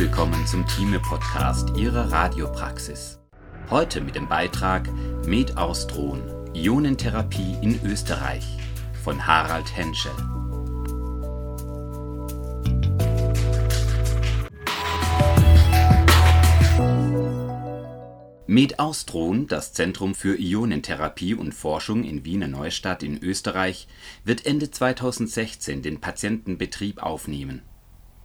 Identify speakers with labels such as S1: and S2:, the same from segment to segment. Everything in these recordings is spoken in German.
S1: willkommen zum Thieme-Podcast Ihrer Radiopraxis. Heute mit dem Beitrag Med Austron Ionentherapie in Österreich von Harald Henschel. Med Austron, das Zentrum für Ionentherapie und Forschung in Wiener Neustadt in Österreich, wird Ende 2016 den Patientenbetrieb aufnehmen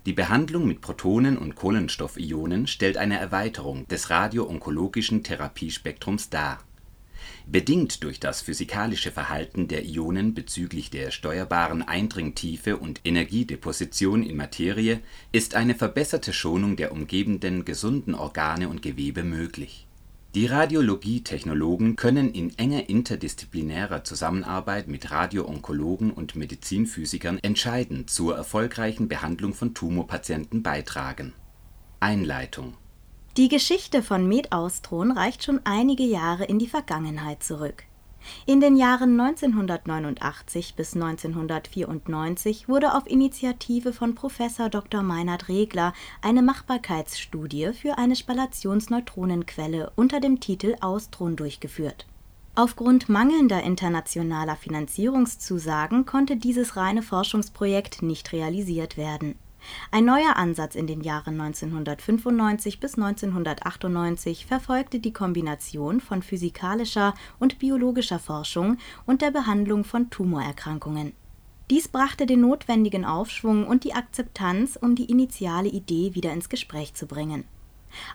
S1: die Behandlung mit Protonen und Kohlenstoffionen stellt eine Erweiterung des radio-onkologischen Therapiespektrums dar. Bedingt durch das physikalische Verhalten der Ionen bezüglich der steuerbaren Eindringtiefe und Energiedeposition in Materie ist eine verbesserte Schonung der umgebenden gesunden Organe und Gewebe möglich die Radiologietechnologen können in enger interdisziplinärer Zusammenarbeit mit Radio-Onkologen und Medizinphysikern entscheidend zur erfolgreichen Behandlung von Tumorpatienten beitragen. Einleitung
S2: Die Geschichte von Med-Austron reicht schon einige Jahre in die Vergangenheit zurück in den Jahren 1989 bis 1994 wurde auf Initiative von Professor Dr. Meinhard Regler eine Machbarkeitsstudie für eine Spallationsneutronenquelle unter dem Titel Austron durchgeführt. Aufgrund mangelnder internationaler Finanzierungszusagen konnte dieses reine Forschungsprojekt nicht realisiert werden ein neuer Ansatz in den Jahren 1995 bis 1998 verfolgte die Kombination von physikalischer und biologischer Forschung und der Behandlung von Tumorerkrankungen. Dies brachte den notwendigen Aufschwung und die Akzeptanz, um die initiale Idee wieder ins Gespräch zu bringen.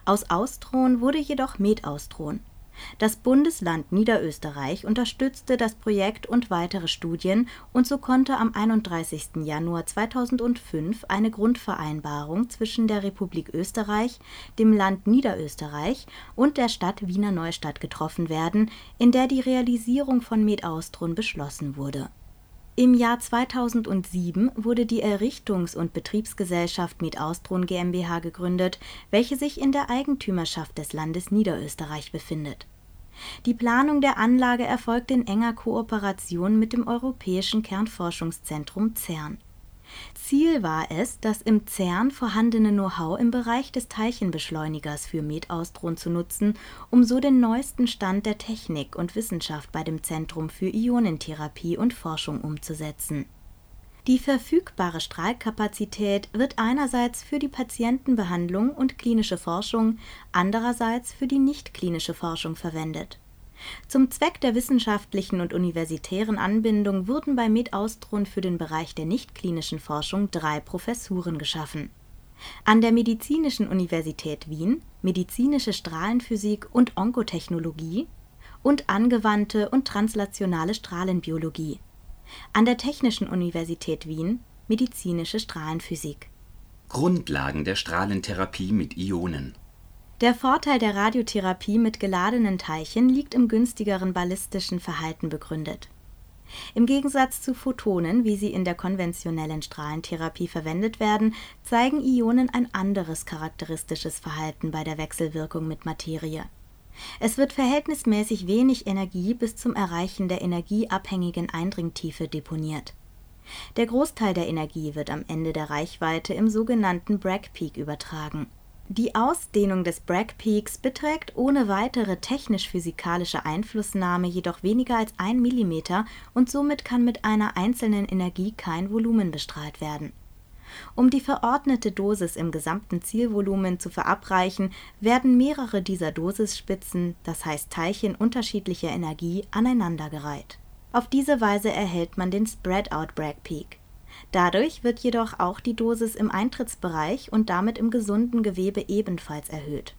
S2: Aus Austron wurde jedoch Medaustron das Bundesland Niederösterreich unterstützte das Projekt und weitere Studien und so konnte am 31. Januar 2005 eine Grundvereinbarung zwischen der Republik Österreich, dem Land Niederösterreich und der Stadt Wiener Neustadt getroffen werden, in der die Realisierung von Med-Austrun beschlossen wurde. Im Jahr 2007 wurde die Errichtungs und Betriebsgesellschaft Med-Austrun GmbH gegründet, welche sich in der Eigentümerschaft des Landes Niederösterreich befindet die Planung der Anlage erfolgt in enger Kooperation mit dem Europäischen Kernforschungszentrum CERN. Ziel war es, das im CERN vorhandene Know-how im Bereich des Teilchenbeschleunigers für Medaustron zu nutzen, um so den neuesten Stand der Technik und Wissenschaft bei dem Zentrum für Ionentherapie und Forschung umzusetzen die verfügbare Strahlkapazität wird einerseits für die Patientenbehandlung und klinische Forschung, andererseits für die nichtklinische Forschung verwendet. Zum Zweck der wissenschaftlichen und universitären Anbindung wurden bei MedAustron für den Bereich der nichtklinischen Forschung drei Professuren geschaffen. An der Medizinischen Universität Wien Medizinische Strahlenphysik und Onkotechnologie und angewandte und translationale Strahlenbiologie an der Technischen Universität Wien Medizinische Strahlenphysik.
S1: Grundlagen der Strahlentherapie mit Ionen
S2: Der Vorteil der Radiotherapie mit geladenen Teilchen liegt im günstigeren ballistischen Verhalten begründet. Im Gegensatz zu Photonen, wie sie in der konventionellen Strahlentherapie verwendet werden, zeigen Ionen ein anderes charakteristisches Verhalten bei der Wechselwirkung mit Materie es wird verhältnismäßig wenig Energie bis zum Erreichen der energieabhängigen Eindringtiefe deponiert. Der Großteil der Energie wird am Ende der Reichweite im sogenannten Bragg Peak übertragen. Die Ausdehnung des Bragg Peaks beträgt ohne weitere technisch-physikalische Einflussnahme jedoch weniger als ein Millimeter und somit kann mit einer einzelnen Energie kein Volumen bestrahlt werden um die verordnete Dosis im gesamten Zielvolumen zu verabreichen, werden mehrere dieser Dosisspitzen, das heißt Teilchen unterschiedlicher Energie, aneinandergereiht. Auf diese Weise erhält man den Spread-out Bragg Peak. Dadurch wird jedoch auch die Dosis im Eintrittsbereich und damit im gesunden Gewebe ebenfalls erhöht.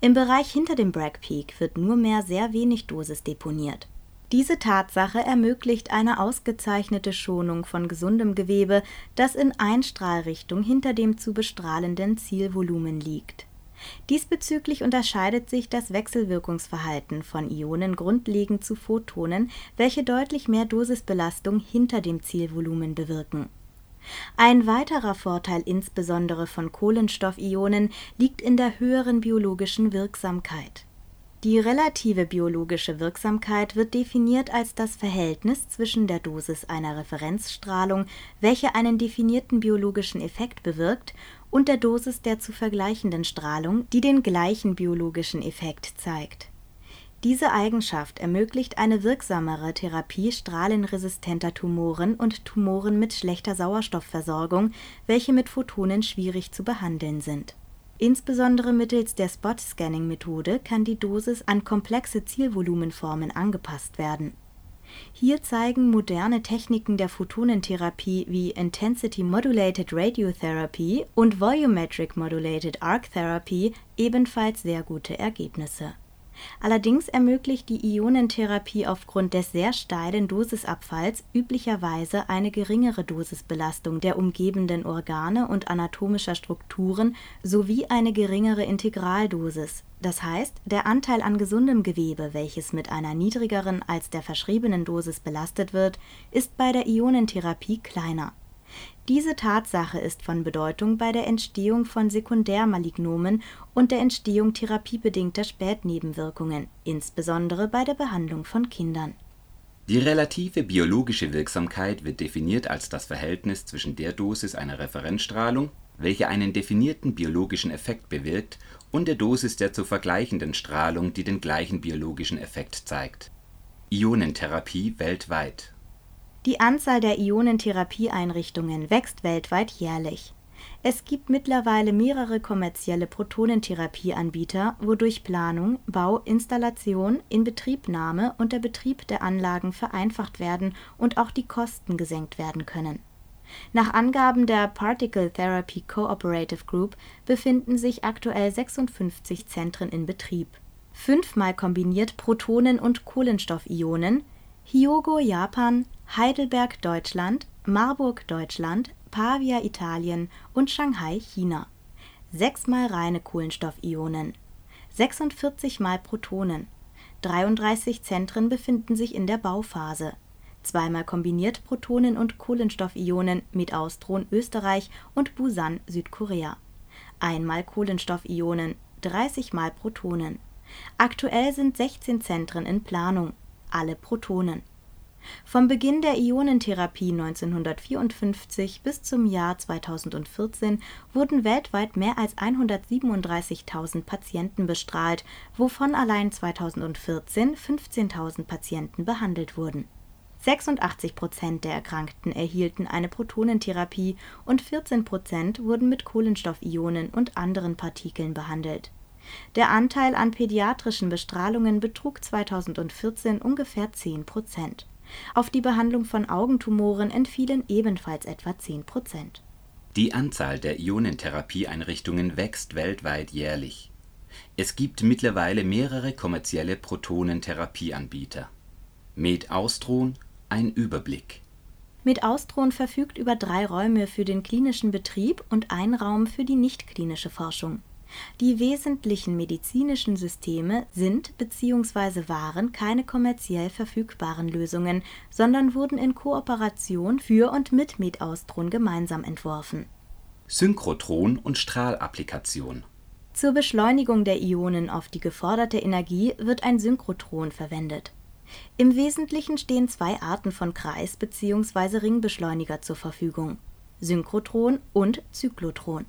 S2: Im Bereich hinter dem Bragg Peak wird nur mehr sehr wenig Dosis deponiert diese Tatsache ermöglicht eine ausgezeichnete Schonung von gesundem Gewebe, das in Einstrahlrichtung hinter dem zu bestrahlenden Zielvolumen liegt. Diesbezüglich unterscheidet sich das Wechselwirkungsverhalten von Ionen grundlegend zu Photonen, welche deutlich mehr Dosisbelastung hinter dem Zielvolumen bewirken. Ein weiterer Vorteil insbesondere von Kohlenstoffionen liegt in der höheren biologischen Wirksamkeit Die relative biologische Wirksamkeit wird definiert als das Verhältnis zwischen der Dosis einer Referenzstrahlung, welche einen definierten biologischen Effekt bewirkt, und der Dosis der zu vergleichenden Strahlung, die den gleichen biologischen Effekt zeigt. Diese Eigenschaft ermöglicht eine wirksamere Therapie strahlenresistenter Tumoren und Tumoren mit schlechter Sauerstoffversorgung, welche mit Photonen schwierig zu behandeln sind Insbesondere mittels der Spot-Scanning-Methode kann die Dosis an komplexe Zielvolumenformen angepasst werden. Hier zeigen moderne Techniken der Photonentherapie wie Intensity Modulated Radiotherapy und Volumetric Modulated Arc Therapy ebenfalls sehr gute Ergebnisse Allerdings ermöglicht die Ionentherapie aufgrund des sehr steilen Dosisabfalls üblicherweise eine geringere Dosisbelastung der umgebenden Organe und anatomischer Strukturen sowie eine geringere Integraldosis, das heißt, der Anteil an gesundem Gewebe, welches mit einer niedrigeren als der verschriebenen Dosis belastet wird, ist bei der Ionentherapie kleiner diese Tatsache ist von Bedeutung bei der Entstehung von Sekundärmalignomen und der Entstehung therapiebedingter Spätnebenwirkungen, insbesondere bei der Behandlung von Kindern.
S1: Die relative biologische Wirksamkeit wird definiert als das Verhältnis zwischen der Dosis einer Referenzstrahlung, welche einen definierten biologischen Effekt bewirkt, und der Dosis der zu vergleichenden Strahlung, die den gleichen biologischen Effekt zeigt. Ionentherapie weltweit
S2: die Anzahl der Ionentherapieeinrichtungen wächst weltweit jährlich. Es gibt mittlerweile mehrere kommerzielle Protonentherapieanbieter, wodurch Planung, Bau, Installation, Inbetriebnahme und der Betrieb der Anlagen vereinfacht werden und auch die Kosten gesenkt werden können. Nach Angaben der Particle Therapy Cooperative Group befinden sich aktuell 56 Zentren in Betrieb. Fünfmal kombiniert Protonen und Kohlenstoffionen Hyogo Japan, Heidelberg Deutschland, Marburg Deutschland, Pavia Italien und Shanghai China. Sechsmal reine Kohlenstoffionen, 46 mal Protonen, 33 Zentren befinden sich in der Bauphase, zweimal kombiniert Protonen und Kohlenstoffionen mit Austron Österreich und Busan Südkorea, einmal Kohlenstoffionen, 30 mal Protonen. Aktuell sind 16 Zentren in Planung alle Protonen. Vom Beginn der Ionentherapie 1954 bis zum Jahr 2014 wurden weltweit mehr als 137.000 Patienten bestrahlt, wovon allein 2014 15.000 Patienten behandelt wurden. 86 Prozent der Erkrankten erhielten eine Protonentherapie und 14 Prozent wurden mit Kohlenstoffionen und anderen Partikeln behandelt der Anteil an pädiatrischen Bestrahlungen betrug 2014 ungefähr 10 Prozent. Auf die Behandlung von Augentumoren entfielen ebenfalls etwa 10 Prozent.
S1: Die Anzahl der Ionentherapieeinrichtungen wächst weltweit jährlich. Es gibt mittlerweile mehrere kommerzielle Protonentherapieanbieter. Med Austron ein Überblick.
S2: Med Austron verfügt über drei Räume für den klinischen Betrieb und einen Raum für die nichtklinische Forschung die wesentlichen medizinischen Systeme sind bzw. waren keine kommerziell verfügbaren Lösungen, sondern wurden in Kooperation für und mit MedAustron gemeinsam entworfen.
S1: Synchrotron und Strahlapplikation
S2: Zur Beschleunigung der Ionen auf die geforderte Energie wird ein Synchrotron verwendet. Im Wesentlichen stehen zwei Arten von Kreis bzw. Ringbeschleuniger zur Verfügung: Synchrotron und Zyklotron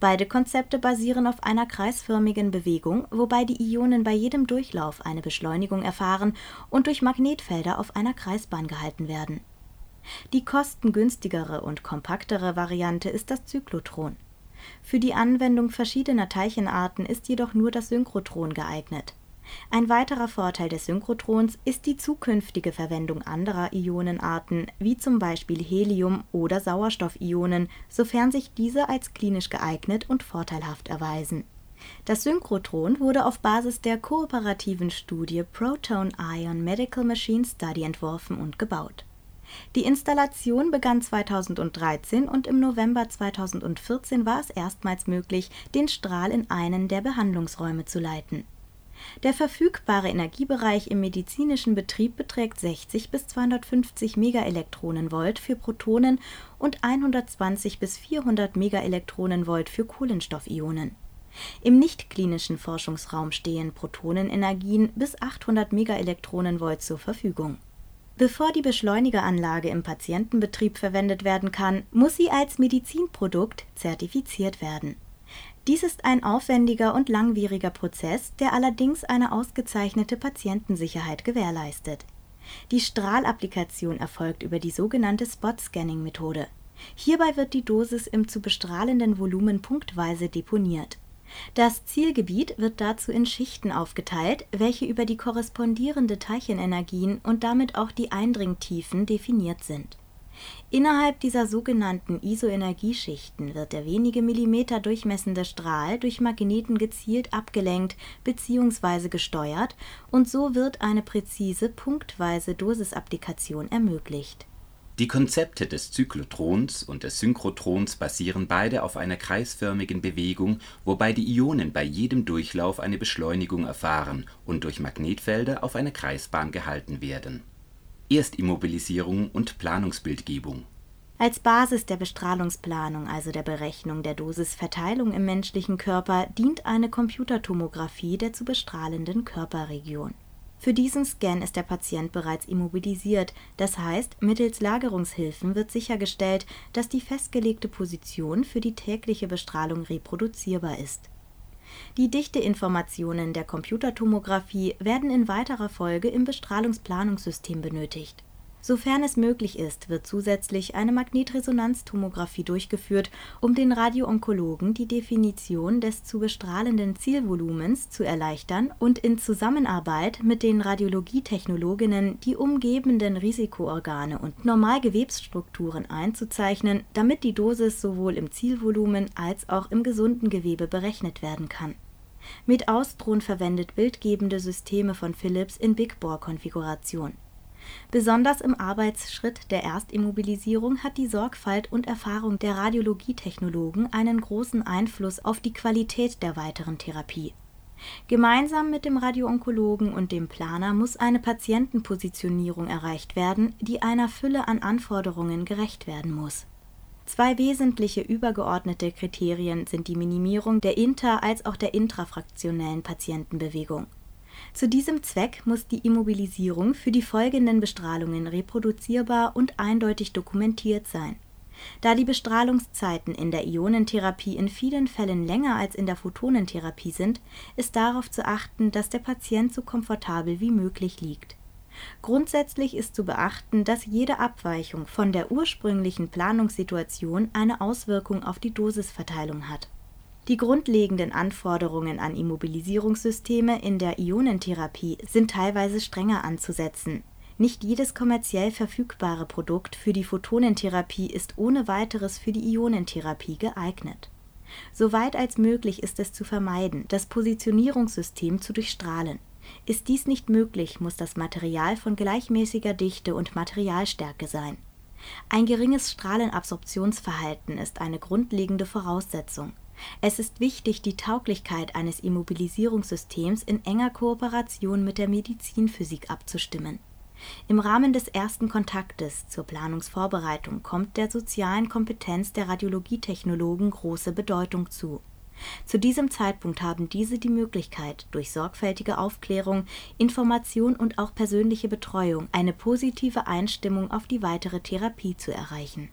S2: Beide Konzepte basieren auf einer kreisförmigen Bewegung, wobei die Ionen bei jedem Durchlauf eine Beschleunigung erfahren und durch Magnetfelder auf einer Kreisbahn gehalten werden. Die kostengünstigere und kompaktere Variante ist das Zyklotron. Für die Anwendung verschiedener Teilchenarten ist jedoch nur das Synchrotron geeignet ein weiterer Vorteil des Synchrotrons ist die zukünftige Verwendung anderer Ionenarten wie zum Beispiel Helium oder Sauerstoffionen, sofern sich diese als klinisch geeignet und vorteilhaft erweisen. Das Synchrotron wurde auf Basis der kooperativen Studie Proton Ion Medical Machine Study entworfen und gebaut. Die Installation begann 2013 und im November 2014 war es erstmals möglich, den Strahl in einen der Behandlungsräume zu leiten der verfügbare Energiebereich im medizinischen Betrieb beträgt 60 bis 250 Megaelektronenvolt für Protonen und 120 bis 400 Megaelektronenvolt für Kohlenstoffionen. Im nichtklinischen Forschungsraum stehen Protonenenergien bis 800 MeV zur Verfügung. Bevor die Beschleunigeranlage im Patientenbetrieb verwendet werden kann, muss sie als Medizinprodukt zertifiziert werden. Dies ist ein aufwendiger und langwieriger Prozess, der allerdings eine ausgezeichnete Patientensicherheit gewährleistet. Die Strahlapplikation erfolgt über die sogenannte Spot-Scanning-Methode. Hierbei wird die Dosis im zu bestrahlenden Volumen punktweise deponiert das Zielgebiet wird dazu in Schichten aufgeteilt, welche über die korrespondierende Teilchenenergien und damit auch die Eindringtiefen definiert sind. Innerhalb dieser sogenannten Isoenergieschichten wird der wenige Millimeter durchmessende Strahl durch Magneten gezielt abgelenkt bzw. gesteuert und so wird eine präzise punktweise Dosisapplikation ermöglicht
S1: die Konzepte des Zyklotrons und des Synchrotrons basieren beide auf einer kreisförmigen Bewegung, wobei die Ionen bei jedem Durchlauf eine Beschleunigung erfahren und durch Magnetfelder auf einer Kreisbahn gehalten werden. Erstimmobilisierung und Planungsbildgebung.
S2: Als Basis der Bestrahlungsplanung, also der Berechnung der Dosisverteilung im menschlichen Körper, dient eine Computertomographie der zu bestrahlenden Körperregion. Für diesen Scan ist der Patient bereits immobilisiert, das heißt, mittels Lagerungshilfen wird sichergestellt, dass die festgelegte Position für die tägliche Bestrahlung reproduzierbar ist. Die Dichteinformationen der Computertomographie werden in weiterer Folge im Bestrahlungsplanungssystem benötigt Sofern es möglich ist, wird zusätzlich eine Magnetresonanztomographie durchgeführt, um den Radioonkologen die Definition des zu bestrahlenden Zielvolumens zu erleichtern und in Zusammenarbeit mit den Radiologietechnologinnen die umgebenden Risikoorgane und Normalgewebsstrukturen einzuzeichnen, damit die Dosis sowohl im Zielvolumen als auch im gesunden Gewebe berechnet werden kann. Mit Austron verwendet bildgebende Systeme von Philips in Big-Bore-Konfiguration Besonders im Arbeitsschritt der Erstimmobilisierung hat die Sorgfalt und Erfahrung der Radiologietechnologen einen großen Einfluss auf die Qualität der weiteren Therapie. Gemeinsam mit dem Radioonkologen und dem Planer muss eine Patientenpositionierung erreicht werden, die einer Fülle an Anforderungen gerecht werden muss. Zwei wesentliche übergeordnete Kriterien sind die Minimierung der inter als auch der intrafraktionellen Patientenbewegung zu diesem Zweck muss die Immobilisierung für die folgenden Bestrahlungen reproduzierbar und eindeutig dokumentiert sein. Da die Bestrahlungszeiten in der Ionentherapie in vielen Fällen länger als in der Photonentherapie sind, ist darauf zu achten, dass der Patient so komfortabel wie möglich liegt. Grundsätzlich ist zu beachten, dass jede Abweichung von der ursprünglichen Planungssituation eine Auswirkung auf die Dosisverteilung hat die grundlegenden Anforderungen an Immobilisierungssysteme in der Ionentherapie sind teilweise strenger anzusetzen. Nicht jedes kommerziell verfügbare Produkt für die Photonentherapie ist ohne weiteres für die Ionentherapie geeignet. Soweit als möglich ist es zu vermeiden, das Positionierungssystem zu durchstrahlen. Ist dies nicht möglich, muss das Material von gleichmäßiger Dichte und Materialstärke sein. Ein geringes Strahlenabsorptionsverhalten ist eine grundlegende Voraussetzung es ist wichtig, die Tauglichkeit eines Immobilisierungssystems in enger Kooperation mit der Medizinphysik abzustimmen. Im Rahmen des ersten Kontaktes zur Planungsvorbereitung kommt der sozialen Kompetenz der Radiologietechnologen große Bedeutung zu. Zu diesem Zeitpunkt haben diese die Möglichkeit, durch sorgfältige Aufklärung, Information und auch persönliche Betreuung eine positive Einstimmung auf die weitere Therapie zu erreichen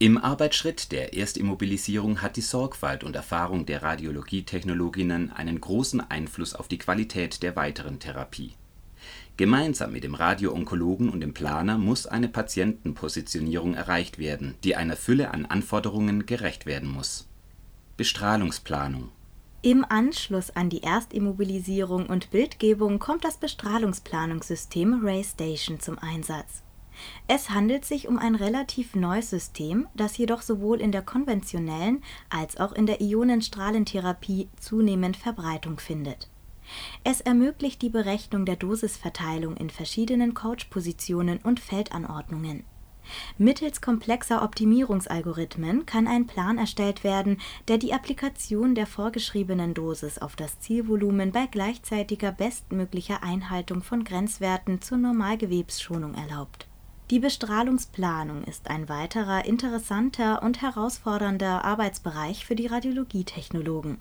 S1: im Arbeitsschritt der Erstimmobilisierung hat die Sorgfalt und Erfahrung der Radiologietechnologinnen einen großen Einfluss auf die Qualität der weiteren Therapie. Gemeinsam mit dem Radioonkologen und dem Planer muss eine Patientenpositionierung erreicht werden, die einer Fülle an Anforderungen gerecht werden muss. Bestrahlungsplanung
S2: Im Anschluss an die Erstimmobilisierung und Bildgebung kommt das Bestrahlungsplanungssystem RayStation zum Einsatz es handelt sich um ein relativ neues System, das jedoch sowohl in der konventionellen als auch in der Ionenstrahlentherapie zunehmend Verbreitung findet. Es ermöglicht die Berechnung der Dosisverteilung in verschiedenen Couchpositionen und Feldanordnungen. Mittels komplexer Optimierungsalgorithmen kann ein Plan erstellt werden, der die Applikation der vorgeschriebenen Dosis auf das Zielvolumen bei gleichzeitiger bestmöglicher Einhaltung von Grenzwerten zur Normalgewebsschonung erlaubt die Bestrahlungsplanung ist ein weiterer interessanter und herausfordernder Arbeitsbereich für die Radiologietechnologen.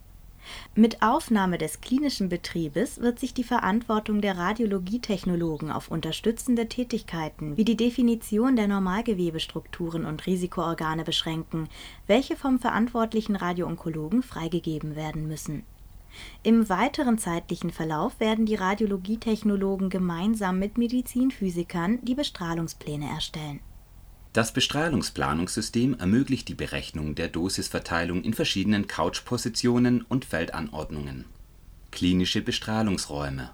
S2: Mit Aufnahme des klinischen Betriebes wird sich die Verantwortung der Radiologietechnologen auf unterstützende Tätigkeiten wie die Definition der Normalgewebestrukturen und Risikoorgane beschränken, welche vom verantwortlichen Radioonkologen freigegeben werden müssen. Im weiteren zeitlichen Verlauf werden die Radiologietechnologen gemeinsam mit Medizinphysikern die Bestrahlungspläne erstellen
S1: das Bestrahlungsplanungssystem ermöglicht die Berechnung der Dosisverteilung in verschiedenen Couchpositionen und Feldanordnungen. Klinische Bestrahlungsräume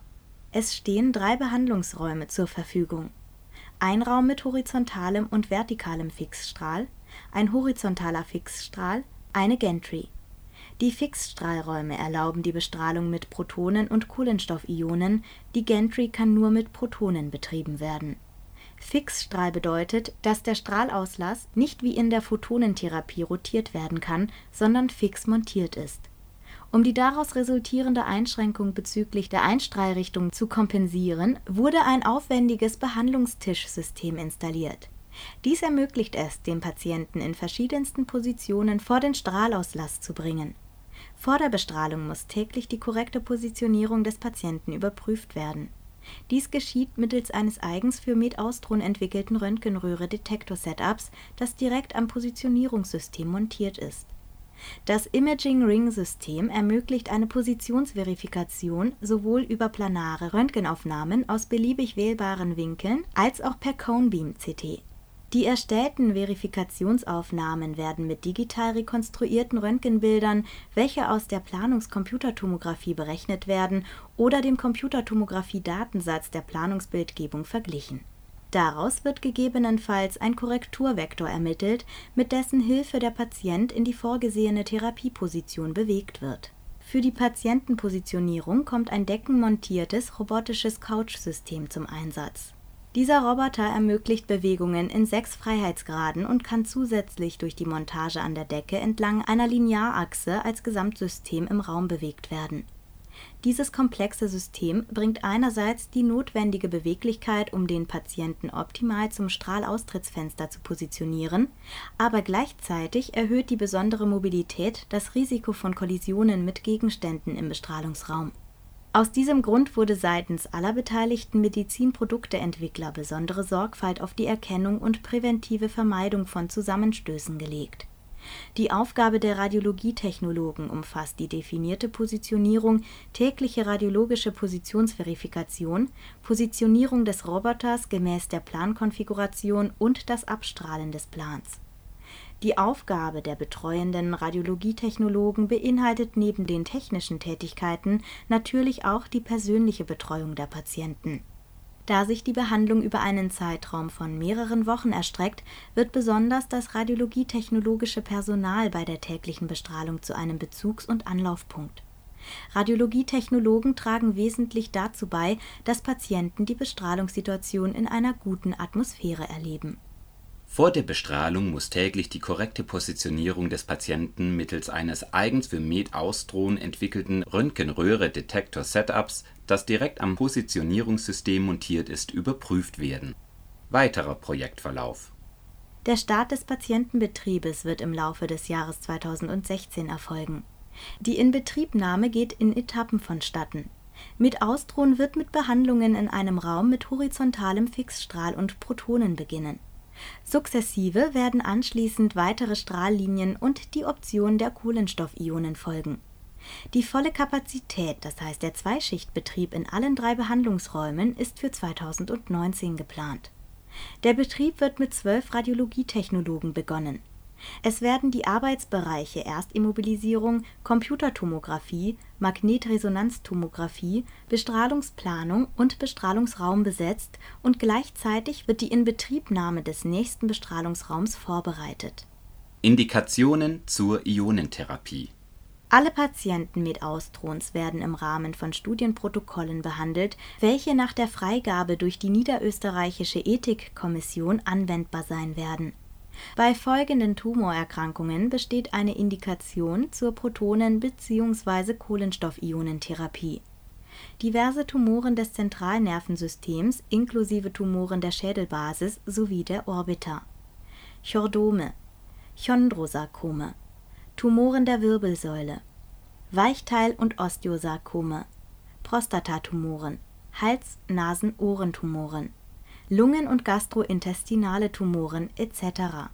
S2: Es stehen drei Behandlungsräume zur Verfügung. Ein Raum mit horizontalem und vertikalem Fixstrahl, ein horizontaler Fixstrahl, eine Gantry. Die Fixstrahlräume erlauben die Bestrahlung mit Protonen und Kohlenstoffionen, die Gantry kann nur mit Protonen betrieben werden Fixstrahl bedeutet, dass der Strahlauslass nicht wie in der Photonentherapie rotiert werden kann, sondern fix montiert ist. Um die daraus resultierende Einschränkung bezüglich der Einstrahlrichtung zu kompensieren, wurde ein aufwendiges Behandlungstischsystem installiert. Dies ermöglicht es, den Patienten in verschiedensten Positionen vor den Strahlauslass zu bringen. Vor der Bestrahlung muss täglich die korrekte Positionierung des Patienten überprüft werden dies geschieht mittels eines eigens für Med-Austron entwickelten Röntgenröhre-Detektor-Setups, das direkt am Positionierungssystem montiert ist. Das Imaging-Ring-System ermöglicht eine Positionsverifikation sowohl über planare Röntgenaufnahmen aus beliebig wählbaren Winkeln als auch per Cone-Beam-CT die erstellten Verifikationsaufnahmen werden mit digital rekonstruierten Röntgenbildern, welche aus der Planungscomputertomographie berechnet werden, oder dem Computertomographie-Datensatz der Planungsbildgebung verglichen. Daraus wird gegebenenfalls ein Korrekturvektor ermittelt, mit dessen Hilfe der Patient in die vorgesehene Therapieposition bewegt wird. Für die Patientenpositionierung kommt ein deckenmontiertes robotisches Couchsystem zum Einsatz dieser Roboter ermöglicht Bewegungen in sechs Freiheitsgraden und kann zusätzlich durch die Montage an der Decke entlang einer Linearachse als Gesamtsystem im Raum bewegt werden. Dieses komplexe System bringt einerseits die notwendige Beweglichkeit, um den Patienten optimal zum Strahlaustrittsfenster zu positionieren, aber gleichzeitig erhöht die besondere Mobilität das Risiko von Kollisionen mit Gegenständen im Bestrahlungsraum aus diesem Grund wurde seitens aller beteiligten Medizinprodukteentwickler besondere Sorgfalt auf die Erkennung und präventive Vermeidung von Zusammenstößen gelegt. Die Aufgabe der Radiologietechnologen umfasst die definierte Positionierung, tägliche radiologische Positionsverifikation, Positionierung des Roboters gemäß der Plankonfiguration und das Abstrahlen des Plans die Aufgabe der betreuenden Radiologietechnologen beinhaltet neben den technischen Tätigkeiten natürlich auch die persönliche Betreuung der Patienten. Da sich die Behandlung über einen Zeitraum von mehreren Wochen erstreckt, wird besonders das radiologietechnologische Personal bei der täglichen Bestrahlung zu einem Bezugs und Anlaufpunkt. Radiologietechnologen tragen wesentlich dazu bei, dass Patienten die Bestrahlungssituation in einer guten Atmosphäre erleben
S1: vor der Bestrahlung muss täglich die korrekte Positionierung des Patienten mittels eines eigens für Med-Austron entwickelten Röntgenröhre-Detektor-Setups, das direkt am Positionierungssystem montiert ist, überprüft werden. Weiterer Projektverlauf
S2: Der Start des Patientenbetriebes wird im Laufe des Jahres 2016 erfolgen. Die Inbetriebnahme geht in Etappen vonstatten. Med-Austron wird mit Behandlungen in einem Raum mit horizontalem Fixstrahl und Protonen beginnen Sukzessive werden anschließend weitere Strahllinien und die Option der Kohlenstoffionen folgen. Die volle Kapazität, das heißt der Zweischichtbetrieb in allen drei Behandlungsräumen, ist für 2019 geplant. Der Betrieb wird mit zwölf Radiologietechnologen begonnen es werden die Arbeitsbereiche Erstimmobilisierung, Computertomographie, Magnetresonanztomographie, Bestrahlungsplanung und Bestrahlungsraum besetzt und gleichzeitig wird die Inbetriebnahme des nächsten Bestrahlungsraums vorbereitet.
S1: Indikationen zur Ionentherapie
S2: alle Patienten mit Austrons werden im Rahmen von Studienprotokollen behandelt, welche nach der Freigabe durch die Niederösterreichische Ethikkommission anwendbar sein werden bei folgenden Tumorerkrankungen besteht eine Indikation zur Protonen bzw. Kohlenstoffionentherapie: diverse Tumoren des Zentralnervensystems inklusive Tumoren der Schädelbasis sowie der Orbita, Chordome, Chondrosarkome, Tumoren der Wirbelsäule, Weichteil und Osteosarkome, Prostatatumoren, Hals -, Nasen -, Ohrentumoren, Lungen - und gastrointestinale Tumoren etc.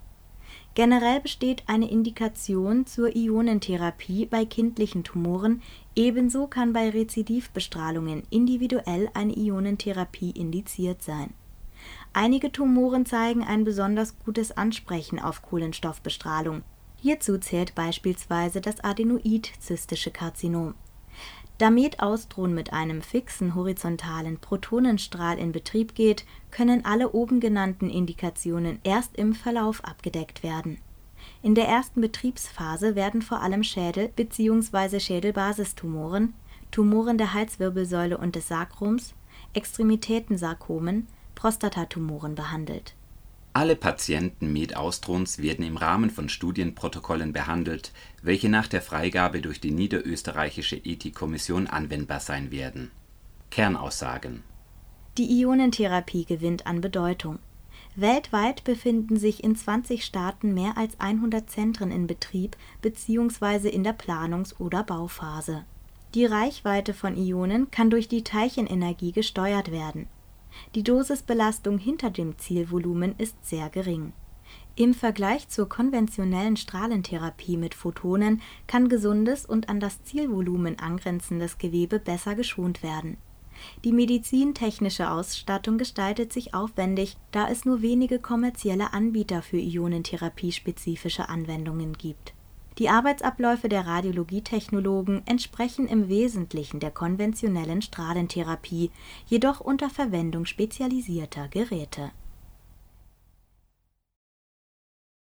S2: Generell besteht eine Indikation zur Ionentherapie bei kindlichen Tumoren, ebenso kann bei Rezidivbestrahlungen individuell eine Ionentherapie indiziert sein. Einige Tumoren zeigen ein besonders gutes Ansprechen auf Kohlenstoffbestrahlung, hierzu zählt beispielsweise das Adenoid-zystische Karzinom. Da Medaustron mit einem fixen horizontalen Protonenstrahl in Betrieb geht, können alle oben genannten Indikationen erst im Verlauf abgedeckt werden. In der ersten Betriebsphase werden vor allem Schädel bzw. Schädelbasistumoren, Tumoren der Halswirbelsäule und des Sakrums, Extremitätensarkomen, Prostatatumoren behandelt
S1: alle Patienten Med-Austrons werden im Rahmen von Studienprotokollen behandelt, welche nach der Freigabe durch die Niederösterreichische Ethikkommission anwendbar sein werden. Kernaussagen
S2: Die Ionentherapie gewinnt an Bedeutung. Weltweit befinden sich in 20 Staaten mehr als 100 Zentren in Betrieb bzw. in der Planungs oder Bauphase. Die Reichweite von Ionen kann durch die Teilchenenergie gesteuert werden die Dosisbelastung hinter dem Zielvolumen ist sehr gering. Im Vergleich zur konventionellen Strahlentherapie mit Photonen kann gesundes und an das Zielvolumen angrenzendes Gewebe besser geschont werden. Die medizintechnische Ausstattung gestaltet sich aufwendig, da es nur wenige kommerzielle Anbieter für ionentherapie-spezifische Anwendungen gibt die Arbeitsabläufe der Radiologietechnologen entsprechen im Wesentlichen der konventionellen Strahlentherapie, jedoch unter Verwendung spezialisierter Geräte